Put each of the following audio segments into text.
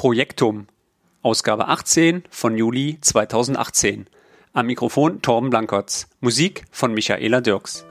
Projektum, Ausgabe 18 von Juli 2018. Am Mikrofon Torben Blankertz. Musik von Michaela Dirks.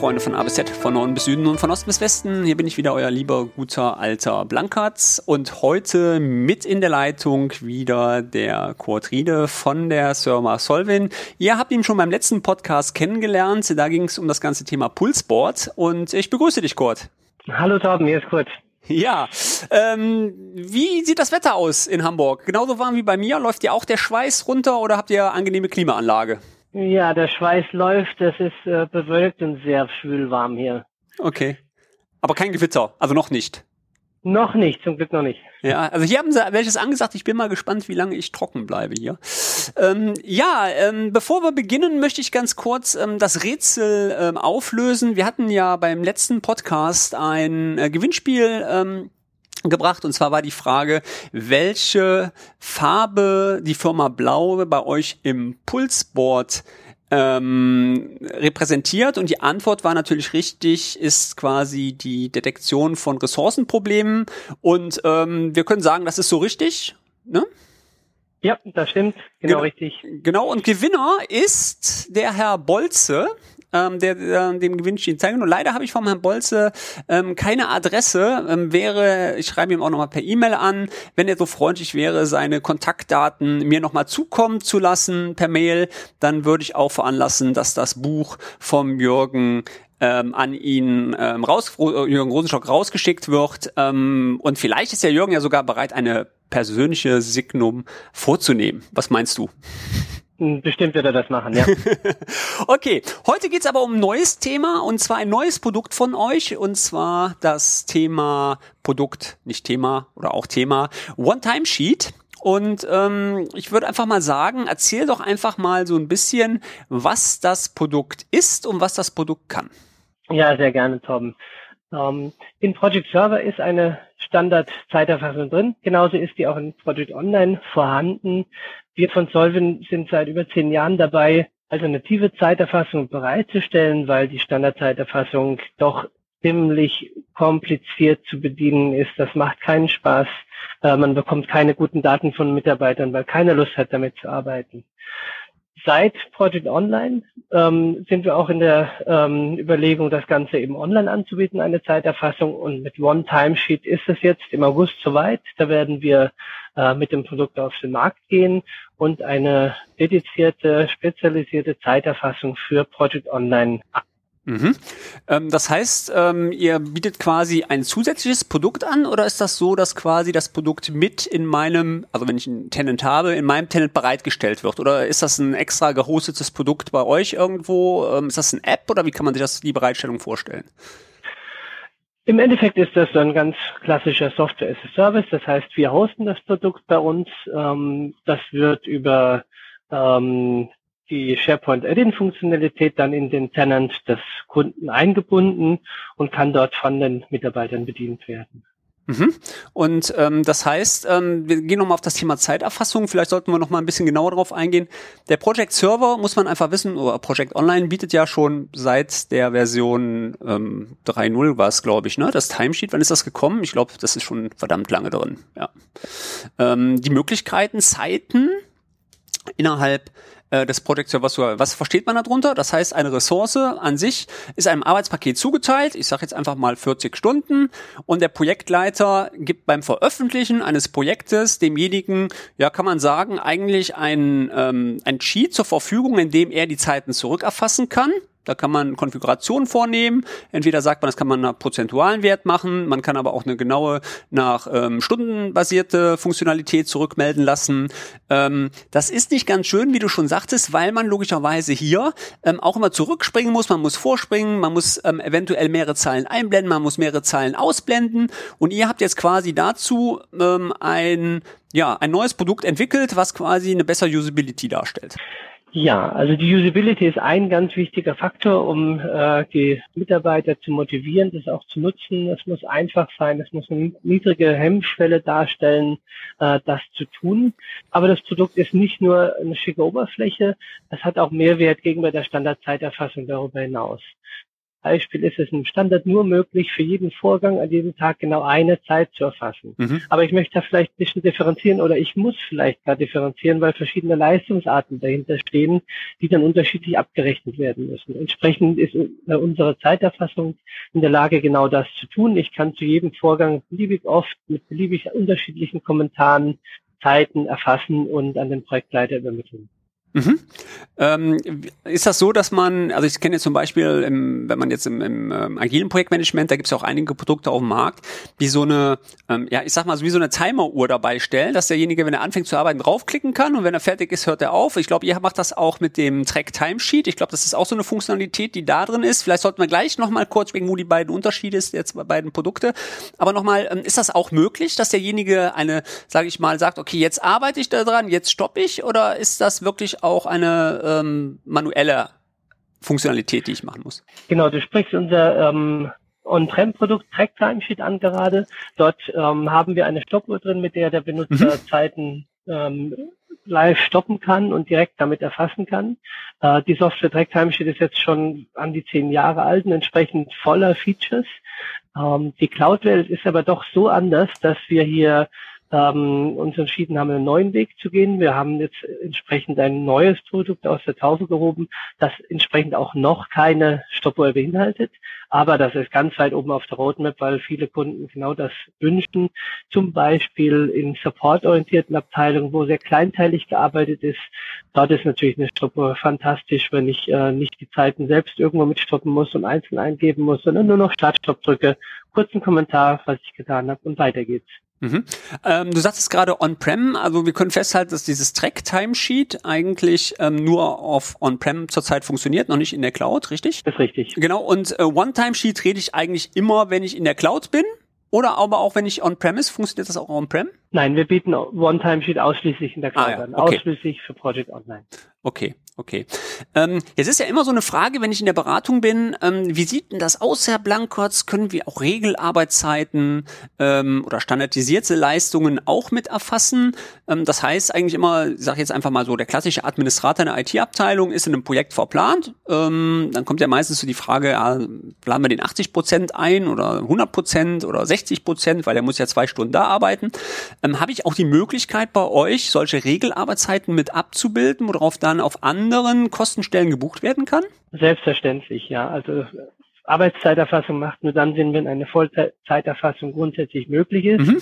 Freunde von A bis Z, von Norden bis Süden und von Osten bis Westen. Hier bin ich wieder, euer lieber, guter, alter Blankertz. Und heute mit in der Leitung wieder der Kurt Riede von der Firma Solvin. Ihr habt ihn schon beim letzten Podcast kennengelernt. Da ging es um das ganze Thema Pulsboard. Und ich begrüße dich, Kurt. Hallo Torben, hier ist Kurt. Ja, ähm, wie sieht das Wetter aus in Hamburg? Genauso warm wie bei mir? Läuft dir auch der Schweiß runter oder habt ihr angenehme Klimaanlage? Ja, der Schweiß läuft, es ist äh, bewölkt und sehr schwülwarm hier. Okay. Aber kein Gewitter, also noch nicht. Noch nicht, zum Glück noch nicht. Ja, also hier haben sie welches angesagt. Ich bin mal gespannt, wie lange ich trocken bleibe hier. Ähm, ja, ähm, bevor wir beginnen, möchte ich ganz kurz ähm, das Rätsel ähm, auflösen. Wir hatten ja beim letzten Podcast ein äh, Gewinnspiel ähm, gebracht. Und zwar war die Frage, welche Farbe die Firma Blau bei euch im Pulsboard ähm, repräsentiert? Und die Antwort war natürlich richtig, ist quasi die Detektion von Ressourcenproblemen. Und ähm, wir können sagen, das ist so richtig, ne? Ja, das stimmt, genau, genau richtig. Genau, und Gewinner ist der Herr Bolze ähm, der, der dem Gewinnspiel zeigen. Und leider habe ich von Herrn Bolze ähm, keine Adresse. Ähm, wäre, ich schreibe ihm auch nochmal per E-Mail an, wenn er so freundlich wäre, seine Kontaktdaten mir nochmal zukommen zu lassen per Mail, dann würde ich auch veranlassen, dass das Buch vom Jürgen ähm, an ihn ähm, raus, Jürgen Rosenstock rausgeschickt wird. Ähm, und vielleicht ist der Jürgen ja sogar bereit, eine persönliche Signum vorzunehmen. Was meinst du? Hm, bestimmt wird er das machen, ja. okay, heute geht's aber um ein neues Thema und zwar ein neues Produkt von euch und zwar das Thema Produkt, nicht Thema oder auch Thema One-Time-Sheet. Und ähm, ich würde einfach mal sagen, erzähl doch einfach mal so ein bisschen, was das Produkt ist und was das Produkt kann. Ja, sehr gerne, Tom. Ähm, in Project Server ist eine Standard-Zeiterfassung drin. Genauso ist die auch in Project Online vorhanden. Wir von Solvin sind seit über zehn Jahren dabei, alternative Zeiterfassung bereitzustellen, weil die Standardzeiterfassung doch ziemlich kompliziert zu bedienen ist. Das macht keinen Spaß. Äh, man bekommt keine guten Daten von Mitarbeitern, weil keiner Lust hat, damit zu arbeiten seit Project Online ähm, sind wir auch in der ähm, Überlegung, das Ganze eben online anzubieten, eine Zeiterfassung. Und mit One-Time-Sheet ist es jetzt im August soweit. Da werden wir äh, mit dem Produkt auf den Markt gehen und eine dedizierte, spezialisierte Zeiterfassung für Project Online Mhm. Ähm, das heißt, ähm, ihr bietet quasi ein zusätzliches Produkt an oder ist das so, dass quasi das Produkt mit in meinem, also wenn ich einen Tenant habe, in meinem Tenant bereitgestellt wird? Oder ist das ein extra gehostetes Produkt bei euch irgendwo? Ähm, ist das eine App oder wie kann man sich das die Bereitstellung vorstellen? Im Endeffekt ist das ein ganz klassischer Software as a Service. Das heißt, wir hosten das Produkt bei uns. Ähm, das wird über ähm, die SharePoint Add-in-Funktionalität dann in den Tenant des Kunden eingebunden und kann dort von den Mitarbeitern bedient werden. Mhm. Und ähm, das heißt, ähm, wir gehen nochmal auf das Thema Zeiterfassung. Vielleicht sollten wir noch mal ein bisschen genauer darauf eingehen. Der Project Server muss man einfach wissen, oder Project Online bietet ja schon seit der Version ähm, 3.0 war es, glaube ich, ne? Das Timesheet, wann ist das gekommen? Ich glaube, das ist schon verdammt lange drin. Ja. Ähm, die Möglichkeiten, Zeiten innerhalb äh, des Project Servers. Was versteht man darunter? Das heißt, eine Ressource an sich ist einem Arbeitspaket zugeteilt. Ich sage jetzt einfach mal 40 Stunden und der Projektleiter gibt beim Veröffentlichen eines Projektes demjenigen, ja kann man sagen, eigentlich ein, ähm, ein Cheat zur Verfügung, in dem er die Zeiten zurückerfassen kann Da kann man Konfigurationen vornehmen. Entweder sagt man, das kann man nach prozentualen Wert machen, man kann aber auch eine genaue nach ähm, stundenbasierte Funktionalität zurückmelden lassen. Ähm, das ist nicht ganz schön, wie du schon sagtest, weil man logischerweise hier ähm, auch immer zurückspringen muss, man muss vorspringen, man muss ähm, eventuell mehrere Zeilen einblenden, man muss mehrere Zeilen ausblenden. Und ihr habt jetzt quasi dazu ähm, ein ja, ein neues Produkt entwickelt, was quasi eine bessere Usability darstellt. Ja, also die Usability ist ein ganz wichtiger Faktor, um äh, die Mitarbeiter zu motivieren, das auch zu nutzen. Es muss einfach sein, es muss eine niedrige Hemmschwelle darstellen, äh, das zu tun. Aber das Produkt ist nicht nur eine schicke Oberfläche, es hat auch Mehrwert gegenüber der Standardzeiterfassung darüber hinaus. Beispiel ist es im Standard nur möglich, für jeden Vorgang an jedem Tag genau eine Zeit zu erfassen. Mhm. Aber ich möchte da vielleicht ein bisschen differenzieren oder ich muss vielleicht gar differenzieren, weil verschiedene Leistungsarten dahinter stehen, die dann unterschiedlich abgerechnet werden müssen. Entsprechend ist unsere Zeiterfassung in der Lage, genau das zu tun. Ich kann zu jedem Vorgang beliebig oft mit beliebig unterschiedlichen Kommentaren Zeiten erfassen und an den Projektleiter übermitteln. Mhm. Ähm, ist das so, dass man, also ich kenne jetzt zum Beispiel, im, wenn man jetzt im, im ähm, agilen Projektmanagement, da gibt es ja auch einige Produkte auf dem Markt, die so eine, ähm, ja, ich sag mal, so wie so eine Timer-Uhr dabei stellen, dass derjenige, wenn er anfängt zu arbeiten, draufklicken kann und wenn er fertig ist, hört er auf. Ich glaube, ihr macht das auch mit dem Track Timesheet. Ich glaube, das ist auch so eine Funktionalität, die da drin ist. Vielleicht sollten wir gleich nochmal kurz wegen, wo die beiden Unterschiede ist, jetzt bei beiden Produkte. Aber nochmal, ähm, ist das auch möglich, dass derjenige eine, sage ich mal, sagt, okay, jetzt arbeite ich da dran, jetzt stoppe ich oder ist das wirklich auch eine ähm, manuelle Funktionalität, die ich machen muss. Genau, du sprichst unser ähm, On-Prem-Produkt Track Timesheet an gerade. Dort ähm, haben wir eine Stoppuhr drin, mit der der Benutzer mhm. Zeiten ähm, live stoppen kann und direkt damit erfassen kann. Äh, die Software Track Timesheet ist jetzt schon an die zehn Jahre alt und entsprechend voller Features. Ähm, die Cloud-Welt ist aber doch so anders, dass wir hier ähm, uns entschieden haben, einen neuen Weg zu gehen. Wir haben jetzt entsprechend ein neues Produkt aus der Taufe gehoben, das entsprechend auch noch keine Stoppuhr beinhaltet. Aber das ist ganz weit oben auf der Roadmap, weil viele Kunden genau das wünschen. Zum Beispiel in supportorientierten Abteilungen, wo sehr kleinteilig gearbeitet ist. Dort ist natürlich eine Stoppuhr fantastisch, wenn ich äh, nicht die Zeiten selbst irgendwo mitstoppen muss und einzeln eingeben muss, sondern nur noch Start-Stopp drücke, kurzen Kommentar, was ich getan habe und weiter geht's. Mhm. Ähm, du sagtest gerade On-Prem, also wir können festhalten, dass dieses Track-Timesheet eigentlich ähm, nur auf On-Prem zurzeit funktioniert, noch nicht in der Cloud, richtig? Das ist richtig. Genau, und äh, One-Timesheet rede ich eigentlich immer, wenn ich in der Cloud bin? Oder aber auch wenn ich on-premise, funktioniert das auch on-prem? Nein, wir bieten One-Time-Sheet ausschließlich in der Cloud ah, ja. an, okay. ausschließlich für Project Online. Okay, okay. Ähm, jetzt ist ja immer so eine Frage, wenn ich in der Beratung bin, ähm, wie sieht denn das aus, Herr Blankertz? Können wir auch Regelarbeitszeiten ähm, oder standardisierte Leistungen auch mit erfassen? Ähm, das heißt eigentlich immer, ich sage jetzt einfach mal so, der klassische Administrator einer IT-Abteilung ist in einem Projekt verplant. Ähm, dann kommt ja meistens so die Frage, ja, planen wir den 80 Prozent ein oder 100 Prozent oder 60 Prozent, weil er muss ja zwei Stunden da arbeiten. Ähm, Habe ich auch die Möglichkeit bei euch, solche Regelarbeitszeiten mit abzubilden, worauf dann auf anderen Kostenstellen gebucht werden kann? Selbstverständlich, ja. Also Arbeitszeiterfassung macht nur dann Sinn, wenn eine Vollzeiterfassung grundsätzlich möglich ist. Mhm.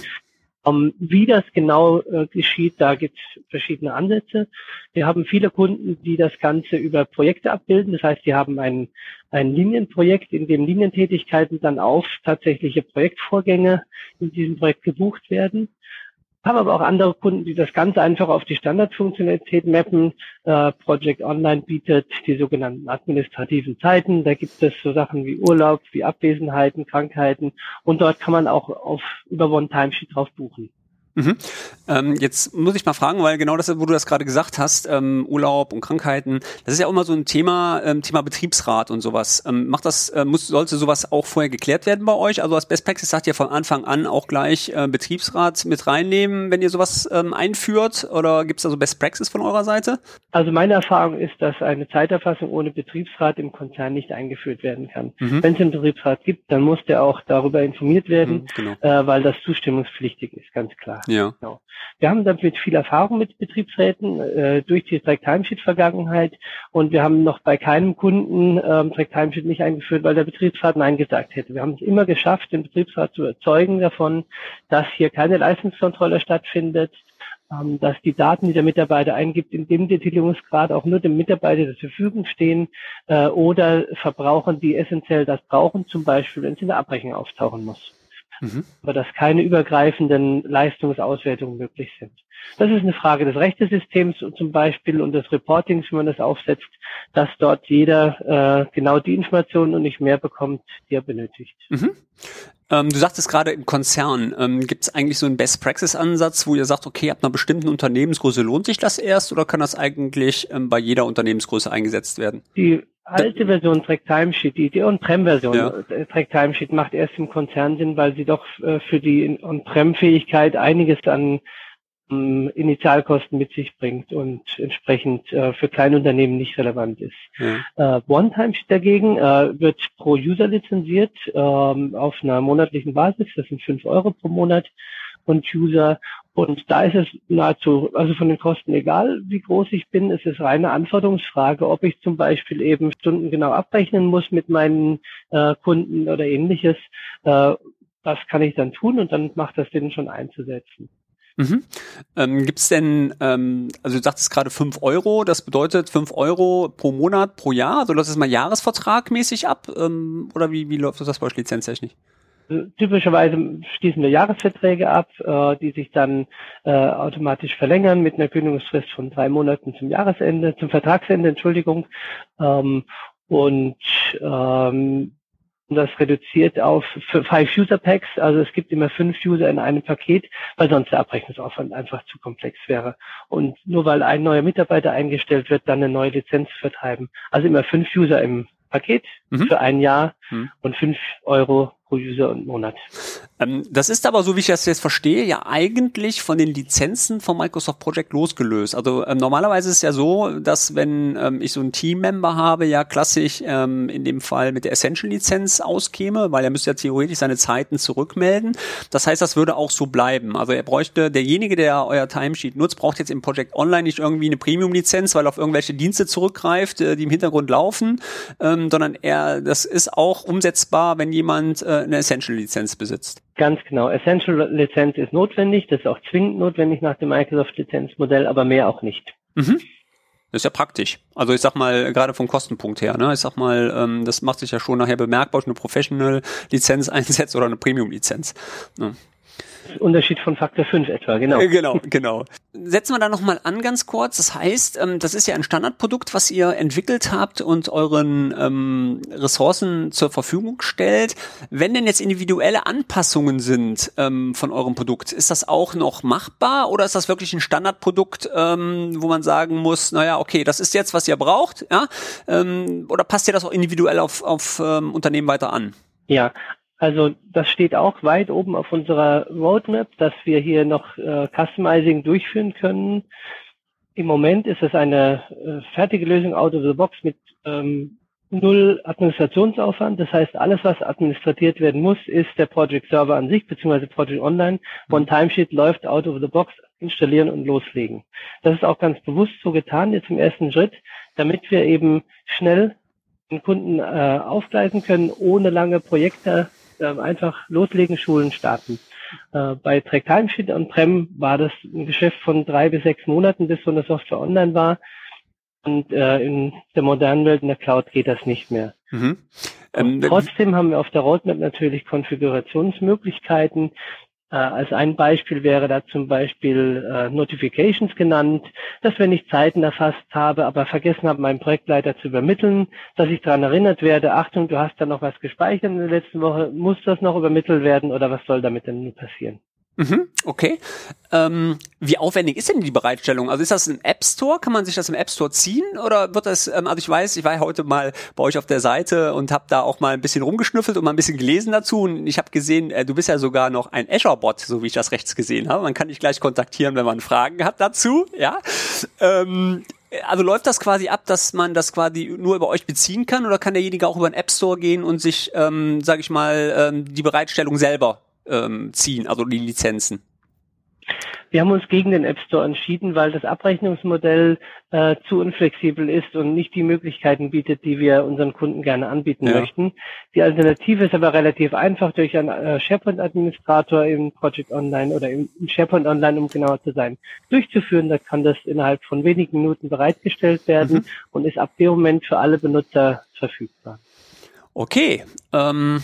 Um, wie das genau äh, geschieht, da gibt es verschiedene Ansätze. Wir haben viele Kunden, die das Ganze über Projekte abbilden. Das heißt, die haben ein, ein Linienprojekt, in dem Linientätigkeiten dann auf tatsächliche Projektvorgänge in diesem Projekt gebucht werden haben aber auch andere Kunden, die das Ganze einfach auf die Standardfunktionalität mappen. Äh, Project Online bietet die sogenannten administrativen Zeiten. Da gibt es so Sachen wie Urlaub, wie Abwesenheiten, Krankheiten und dort kann man auch auf über One-Timesheet drauf buchen. Mhm. Ähm, jetzt muss ich mal fragen, weil genau das, wo du das gerade gesagt hast, ähm, Urlaub und Krankheiten, das ist ja auch immer so ein Thema, ähm, Thema Betriebsrat und sowas. Ähm, macht das, äh, muss, sollte sowas auch vorher geklärt werden bei euch? Also als Best Practice sagt ihr von Anfang an auch gleich äh, Betriebsrat mit reinnehmen, wenn ihr sowas ähm, einführt? Oder gibt es da so Best Practice von eurer Seite? Also meine Erfahrung ist, dass eine Zeiterfassung ohne Betriebsrat im Konzern nicht eingeführt werden kann. Mhm. Wenn es einen Betriebsrat gibt, dann muss der auch darüber informiert werden, mhm, genau. äh, weil das zustimmungspflichtig ist, ganz klar. Ja. Genau. Wir haben damit viel Erfahrung mit Betriebsräten äh, durch die Track Timesheet Vergangenheit und wir haben noch bei keinem Kunden ähm, Track Timesheet nicht eingeführt, weil der Betriebsrat Nein gesagt hätte. Wir haben es immer geschafft, den Betriebsrat zu überzeugen davon, dass hier keine Leistungskontrolle stattfindet ähm, dass die Daten, die der Mitarbeiter eingibt, in dem Detaillierungsgrad auch nur dem Mitarbeiter zur Verfügung stehen äh, oder Verbrauchern, die essentiell das brauchen, zum Beispiel, wenn es in der Abrechnung auftauchen muss. Mhm. Aber dass keine übergreifenden Leistungsauswertungen möglich sind. Das ist eine Frage des Rechtesystems zum Beispiel und des Reportings, wie man das aufsetzt, dass dort jeder äh, genau die Informationen und nicht mehr bekommt, die er benötigt. Mhm. Ähm, du sagtest gerade im Konzern, ähm, gibt es eigentlich so einen Best-Practice-Ansatz, wo ihr sagt, okay, ab einer bestimmten Unternehmensgröße lohnt sich das erst oder kann das eigentlich ähm, bei jeder Unternehmensgröße eingesetzt werden? Die alte Version Track Timesheet, die, die On-Prem-Version ja. Äh, Track Timesheet macht erst im Konzern Sinn, weil sie doch äh, für die On-Prem-Fähigkeit einiges an Initialkosten mit sich bringt und entsprechend äh, für Kleinunternehmen nicht relevant ist. Ja. Äh, OneTimesheet dagegen äh, wird pro User lizenziert ähm, auf einer monatlichen Basis. Das sind fünf Euro pro Monat und User. Und da ist es nahezu, also von den Kosten egal, wie groß ich bin, es ist reine Anforderungsfrage, ob ich zum Beispiel eben Stunden genau abrechnen muss mit meinen äh, Kunden oder ähnliches. Äh, das kann ich dann tun und dann macht das Sinn schon einzusetzen. Mhm. Ähm, Gibt es denn, ähm, also du sagtest gerade fünf Euro, das bedeutet fünf Euro pro Monat pro Jahr, also läuft das mal jahresvertragmäßig ab ähm, oder wie, wie läuft das bei euch lizenztechnisch? Typischerweise schließen wir Jahresverträge ab, äh, die sich dann äh, automatisch verlängern mit einer Kündigungsfrist von drei Monaten zum Jahresende, zum Vertragsende, Entschuldigung. Ähm, und ähm, das reduziert auf Five User Packs, also es gibt immer fünf User in einem Paket, weil sonst der Abrechnungsaufwand einfach zu komplex wäre. Und nur weil ein neuer Mitarbeiter eingestellt wird, dann eine neue Lizenz zu vertreiben. Also immer fünf User im Paket mhm. für ein Jahr mhm. und fünf Euro pro User und Monat. Ähm, das ist aber, so wie ich das jetzt verstehe, ja eigentlich von den Lizenzen von Microsoft Project losgelöst. Also ähm, normalerweise ist es ja so, dass wenn ähm, ich so einen Team-Member habe, ja klassisch ähm, in dem Fall mit der Essential-Lizenz auskäme, weil er müsste ja theoretisch seine Zeiten zurückmelden. Das heißt, das würde auch so bleiben. Also er bräuchte, derjenige, der euer Timesheet nutzt, braucht jetzt im Project Online nicht irgendwie eine Premium-Lizenz, weil er auf irgendwelche Dienste zurückgreift, äh, die im Hintergrund laufen, ähm, sondern er, das ist auch umsetzbar, wenn jemand äh, eine Essential-Lizenz besitzt. Ganz genau. Essential-Lizenz ist notwendig, das ist auch zwingend notwendig nach dem Microsoft-Lizenzmodell, aber mehr auch nicht. Mhm. Das ist ja praktisch. Also ich sag mal, gerade vom Kostenpunkt her, ne? Ich sag mal, ähm, das macht sich ja schon nachher bemerkbar, ob ich eine Professional-Lizenz einsetze oder eine Premium-Lizenz. Ne? Unterschied von Faktor 5 etwa, genau. Äh, genau, genau. Setzen wir da nochmal an ganz kurz. Das heißt, ähm, das ist ja ein Standardprodukt, was ihr entwickelt habt und euren ähm, Ressourcen zur Verfügung stellt. Wenn denn jetzt individuelle Anpassungen sind ähm, von eurem Produkt, ist das auch noch machbar oder ist das wirklich ein Standardprodukt, ähm, wo man sagen muss, naja, okay, das ist jetzt, was ihr braucht, ja? Ähm, oder passt ihr das auch individuell auf, auf ähm, Unternehmen weiter an? Ja, also das steht auch weit oben auf unserer Roadmap, dass wir hier noch äh, Customizing durchführen können. Im Moment ist es eine äh, fertige Lösung out of the box mit ähm, null Administrationsaufwand. Das heißt, alles, was administratiert werden muss, ist der Project Server an sich, beziehungsweise Project Online. One Timesheet läuft out of the box, installieren und loslegen. Das ist auch ganz bewusst so getan, jetzt im ersten Schritt, damit wir eben schnell den Kunden äh, aufgleisen können, ohne lange Projekte äh, einfach loslegen, Schulen starten. Äh, bei Timesheet und Prem war das ein Geschäft von drei bis sechs Monaten, bis so eine Software online war. Und äh, in der modernen Welt, in der Cloud geht das nicht mehr. Mhm. Ähm, trotzdem haben wir auf der Roadmap natürlich Konfigurationsmöglichkeiten, äh, als ein Beispiel wäre da zum Beispiel äh, Notifications genannt, dass wenn ich Zeiten erfasst habe, aber vergessen habe, meinem Projektleiter zu übermitteln, dass ich daran erinnert werde, Achtung, du hast da noch was gespeichert in der letzten Woche, muss das noch übermittelt werden oder was soll damit denn passieren? Mhm, okay. Ähm, wie aufwendig ist denn die Bereitstellung? Also ist das ein App Store? Kann man sich das im App Store ziehen? Oder wird das, ähm, also ich weiß, ich war heute mal bei euch auf der Seite und habe da auch mal ein bisschen rumgeschnüffelt und mal ein bisschen gelesen dazu. Und ich habe gesehen, äh, du bist ja sogar noch ein Azure-Bot, so wie ich das rechts gesehen habe. Man kann dich gleich kontaktieren, wenn man Fragen hat dazu. Ja. Ähm, also läuft das quasi ab, dass man das quasi nur über euch beziehen kann oder kann derjenige auch über den App Store gehen und sich, ähm, sage ich mal, ähm, die Bereitstellung selber ähm, ziehen, also die Lizenzen? Wir haben uns gegen den App Store entschieden, weil das Abrechnungsmodell äh, zu unflexibel ist und nicht die Möglichkeiten bietet, die wir unseren Kunden gerne anbieten ja. möchten. Die Alternative ist aber relativ einfach durch einen äh, SharePoint-Administrator im Project Online oder im SharePoint Online, um genauer zu sein, durchzuführen. Da kann das innerhalb von wenigen Minuten bereitgestellt werden mhm. und ist ab dem Moment für alle Benutzer verfügbar. Okay. Ähm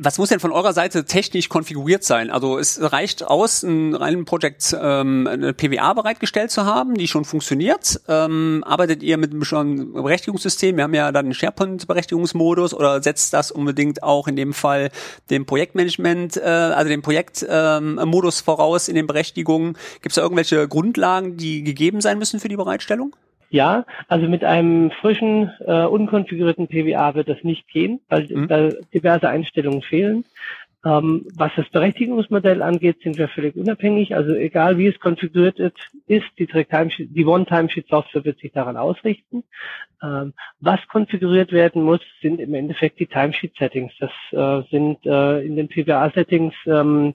was muss denn von eurer Seite technisch konfiguriert sein? Also es reicht aus, ein reinen Projekt ähm, eine PWA bereitgestellt zu haben, die schon funktioniert. Ähm, arbeitet ihr mit einem schon Berechtigungssystem? Wir haben ja dann einen SharePoint-Berechtigungsmodus oder setzt das unbedingt auch in dem Fall dem Projektmanagement, äh, also dem Projektmodus ähm, voraus in den Berechtigungen? Gibt es da irgendwelche Grundlagen, die gegeben sein müssen für die Bereitstellung? Ja, also mit einem frischen, äh, unkonfigurierten PWA wird das nicht gehen, weil mhm. da diverse Einstellungen fehlen. Ähm, was das Berechtigungsmodell angeht, sind wir völlig unabhängig. Also egal wie es konfiguriert ist, die, die One-Timesheet-Software wird sich daran ausrichten. Ähm, was konfiguriert werden muss, sind im Endeffekt die Timesheet-Settings. Das äh, sind äh, in den PWA-Settings ähm,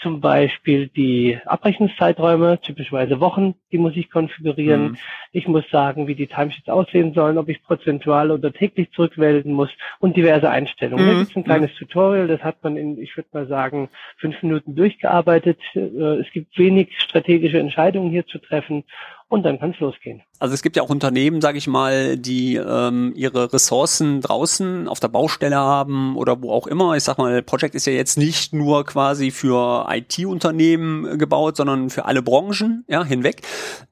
zum Beispiel die Abrechnungszeiträume, typischerweise Wochen, die muss ich konfigurieren. Mhm. Ich muss sagen, wie die Timesheets aussehen sollen, ob ich prozentual oder täglich zurückmelden muss und diverse Einstellungen. Mhm. Da gibt es ein kleines mhm. Tutorial, das hat man in, ich würde mal sagen, fünf Minuten durchgearbeitet. Äh, es gibt wenig strategische Entscheidungen hier zu treffen und dann kann es losgehen. Also es gibt ja auch Unternehmen, sage ich mal, die ähm, ihre Ressourcen draußen auf der Baustelle haben oder wo auch immer. Ich sag mal, Project ist ja jetzt nicht nur quasi für IT-Unternehmen gebaut, sondern für alle Branchen ja, hinweg.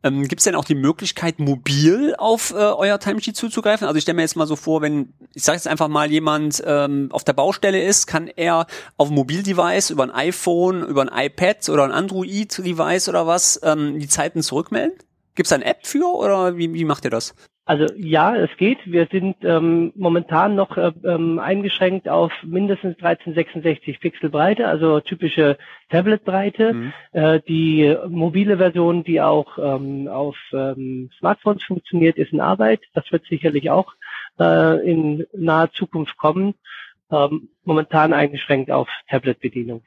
Ähm, gibt es denn auch die Möglichkeit, mobil auf äh, euer Timesheet zuzugreifen? Also ich stelle mir jetzt mal so vor, wenn, ich sage jetzt einfach mal, jemand ähm, auf der Baustelle ist, kann er auf dem Mobildevice über ein iPhone, über ein iPad oder ein Android-Device oder was ähm, die Zeiten zurückmelden? Gibt es eine App für oder wie, wie macht ihr das? Also ja, es geht. Wir sind ähm, momentan noch äh, ähm, eingeschränkt auf mindestens 1366 Pixel Breite, also typische Tablet-Breite. Mhm. Äh, die mobile Version, die auch ähm, auf ähm, Smartphones funktioniert, ist in Arbeit. Das wird sicherlich auch äh, in naher Zukunft kommen. Ähm, momentan eingeschränkt auf Tablet-Bedienung.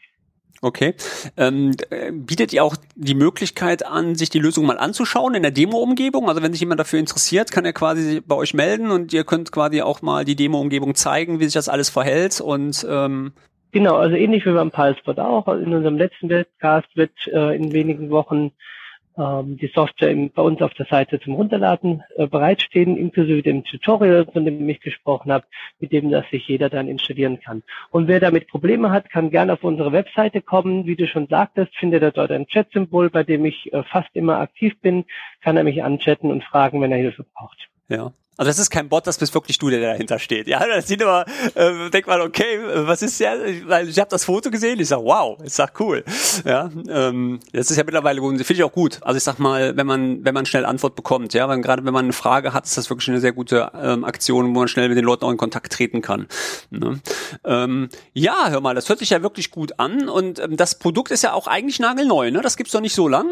Okay. Ähm, bietet ihr auch die Möglichkeit an, sich die Lösung mal anzuschauen in der Demo-Umgebung? Also wenn sich jemand dafür interessiert, kann er quasi bei euch melden und ihr könnt quasi auch mal die Demo-Umgebung zeigen, wie sich das alles verhält und ähm Genau, also ähnlich wie beim Pulsepod auch. In unserem letzten Webcast wird äh, in wenigen Wochen die Software bei uns auf der Seite zum Runterladen äh, bereitstehen, inklusive dem Tutorial, von dem ich gesprochen habe, mit dem das sich jeder dann installieren kann. Und wer damit Probleme hat, kann gerne auf unsere Webseite kommen. Wie du schon sagtest, findet er dort ein Chat-Symbol, bei dem ich äh, fast immer aktiv bin, kann er mich anchatten und fragen, wenn er Hilfe braucht. Ja. Also das ist kein Bot, das bist wirklich du, der dahinter steht. Ja, das sieht immer, äh, denkt man, okay, was ist der? Weil ich habe das Foto gesehen, ich sag, wow, ich sag cool. Ja, ähm, das ist ja mittlerweile finde ich auch gut. Also ich sag mal, wenn man wenn man schnell Antwort bekommt, ja, weil gerade wenn man eine Frage hat, ist das wirklich eine sehr gute ähm, Aktion, wo man schnell mit den Leuten auch in Kontakt treten kann. Ne? Ähm, ja, hör mal, das hört sich ja wirklich gut an und ähm, das Produkt ist ja auch eigentlich nagelneu, ne? Das gibt's doch nicht so lang.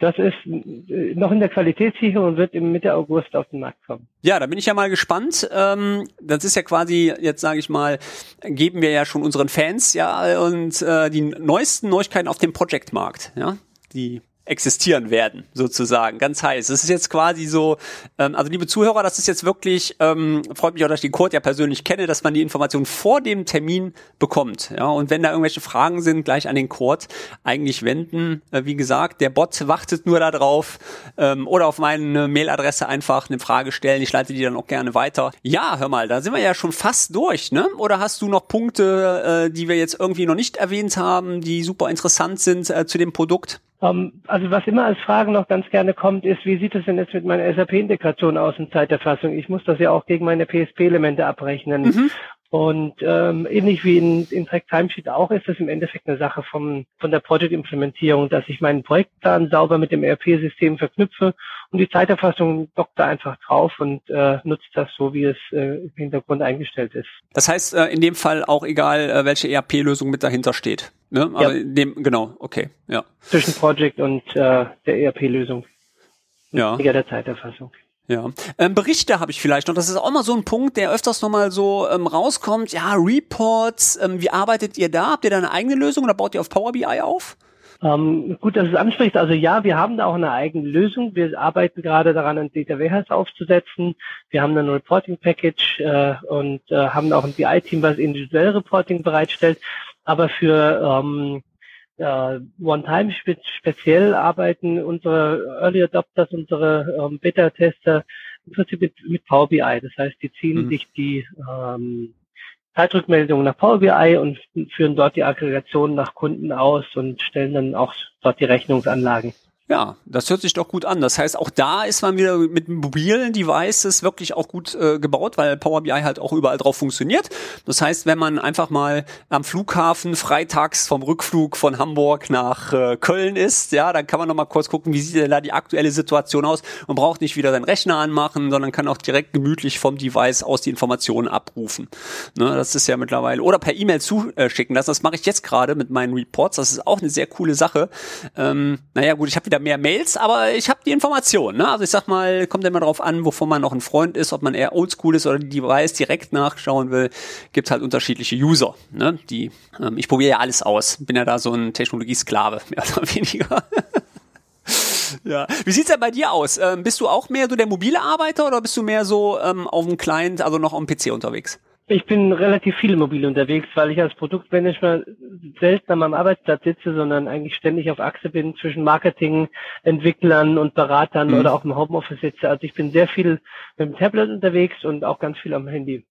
Das ist äh, noch in der Qualitätssicherung und wird im Mitte August auf den Markt kommen. Ja, da bin ich ja mal gespannt. Ähm, das ist ja quasi, jetzt sage ich mal, geben wir ja schon unseren Fans ja und äh, die neuesten Neuigkeiten auf dem Project-Markt. Ja, die existieren werden, sozusagen, ganz heiß. Das ist jetzt quasi so, ähm, also liebe Zuhörer, das ist jetzt wirklich, ähm, freut mich auch, dass ich den Code ja persönlich kenne, dass man die Information vor dem Termin bekommt. Ja, und wenn da irgendwelche Fragen sind, gleich an den Code eigentlich wenden. Äh, wie gesagt, der Bot wartet nur darauf ähm, oder auf meine Mailadresse einfach eine Frage stellen. Ich leite die dann auch gerne weiter. Ja, hör mal, da sind wir ja schon fast durch, ne? Oder hast du noch Punkte, äh, die wir jetzt irgendwie noch nicht erwähnt haben, die super interessant sind äh, zu dem Produkt? Um, also was immer als Frage noch ganz gerne kommt, ist, wie sieht es denn jetzt mit meiner SAP-Integration aus in Zeiterfassung? Ich muss das ja auch gegen meine PSP-Elemente abrechnen. Mhm. Und ähm, ähnlich wie in, in Track Timesheet auch ist das im Endeffekt eine Sache vom, von der Project-Implementierung, dass ich meinen Projektplan sauber mit dem ERP-System verknüpfe und die Zeiterfassung dockt da einfach drauf und äh, nutzt das so, wie es äh, im Hintergrund eingestellt ist. Das heißt äh, in dem Fall auch egal, äh, welche ERP-Lösung mit dahinter steht. Ne? Ja. dem, genau, okay, ja. Zwischen Project und äh, der ERP-Lösung. Ja. Der Zeiterfassung. Ja, ähm, Berichte habe ich vielleicht noch. Das ist auch mal so ein Punkt, der öfters noch mal so ähm, rauskommt. Ja, Reports. Ähm, wie arbeitet ihr da? Habt ihr da eine eigene Lösung oder baut ihr auf Power BI auf? Ähm, gut, dass es ansprichst. Also ja, wir haben da auch eine eigene Lösung. Wir arbeiten gerade daran, ein Data Warehouse aufzusetzen. Wir haben ein Reporting Package äh, und äh, haben auch ein BI-Team, was individuell Reporting bereitstellt. Aber für ähm, äh, One-Time spe speziell arbeiten unsere Early Adopters, unsere ähm, Beta-Tester im Prinzip mit, mit Power BI. Das heißt, die ziehen mhm. sich die ähm, Zeitrückmeldungen nach Power BI und führen dort die Aggregation nach Kunden aus und stellen dann auch dort die Rechnungsanlagen. Ja, das hört sich doch gut an. Das heißt, auch da ist man wieder mit mobilen Devices wirklich auch gut äh, gebaut, weil Power BI halt auch überall drauf funktioniert. Das heißt, wenn man einfach mal am Flughafen freitags vom Rückflug von Hamburg nach äh, Köln ist, ja, dann kann man noch mal kurz gucken, wie sieht denn da die aktuelle Situation aus. Man braucht nicht wieder seinen Rechner anmachen, sondern kann auch direkt gemütlich vom Device aus die Informationen abrufen. Ne, das ist ja mittlerweile oder per E-Mail zuschicken lassen. Das mache ich jetzt gerade mit meinen Reports. Das ist auch eine sehr coole Sache. Ähm, naja, gut, ich habe wieder wieder mehr Mails, aber ich habe die Information. Ne? Also ich sag mal, kommt immer darauf an, wovon man noch ein Freund ist, ob man eher oldschool ist oder die Device direkt nachschauen will. Gibt halt unterschiedliche User. Ne? Die, ähm, ich probiere ja alles aus. Bin ja da so ein Technologiesklave, mehr oder weniger. Ja. Wie sieht's denn bei dir aus? Ähm, bist du auch mehr so der mobile Arbeiter oder bist du mehr so ähm, auf dem Client, also noch dem PC unterwegs? Ich bin relativ viel mobil unterwegs, weil ich als Produktmanager selten an meinem Arbeitsplatz sitze, sondern eigentlich ständig auf Achse bin zwischen Marketing, Entwicklern und Beratern mhm. oder auch im Homeoffice sitze. Also ich bin sehr viel mit dem Tablet unterwegs und auch ganz viel am Handy.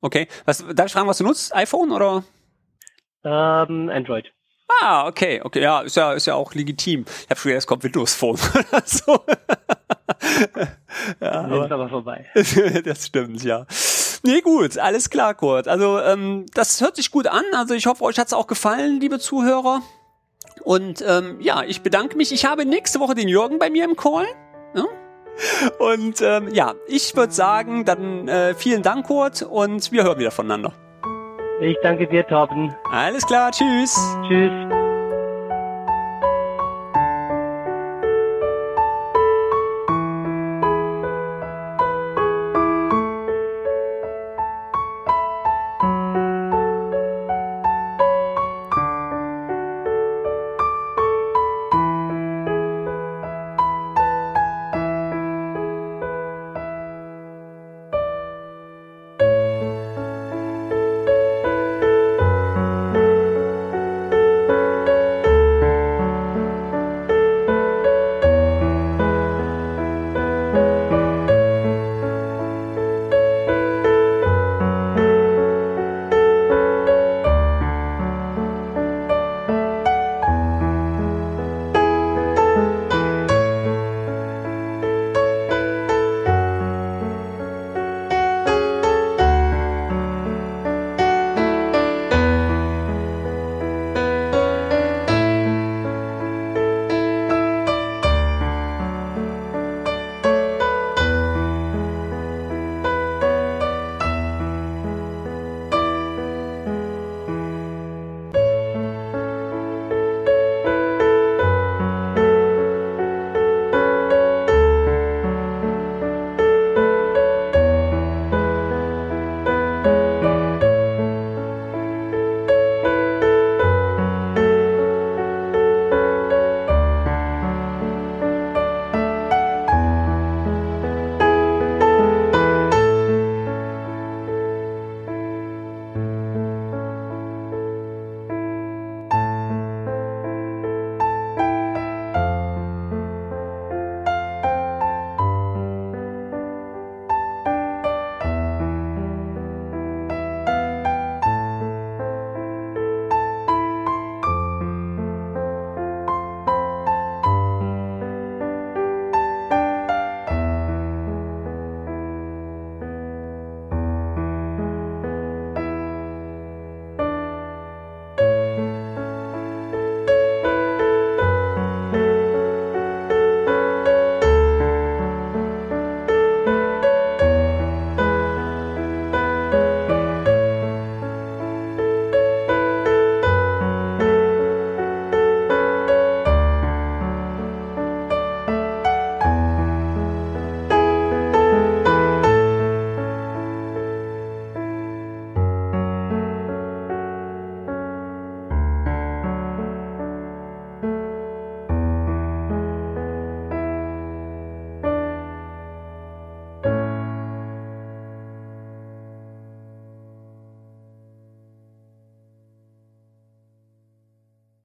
Okay. Was, darf ich fragen, was du nutzt? iPhone oder? Ähm, Android. Ah, okay, okay, ja, ist ja, ist ja auch legitim. Ich habe schon gedacht, es kommt Windows Phone so. ja, aber, ist aber vorbei. das stimmt, ja. Nee, gut, alles klar, Kurt. Also ähm, das hört sich gut an. Also ich hoffe, euch hat's auch gefallen, liebe Zuhörer. Und ähm, ja, ich bedanke mich. Ich habe nächste Woche den Jürgen bei mir im Call. Ja? Und ähm, ja, ich würde sagen, dann äh, vielen Dank, Kurt, und wir hören wieder voneinander. Ich danke dir, Torben. Alles klar, tschüss. Tschüss.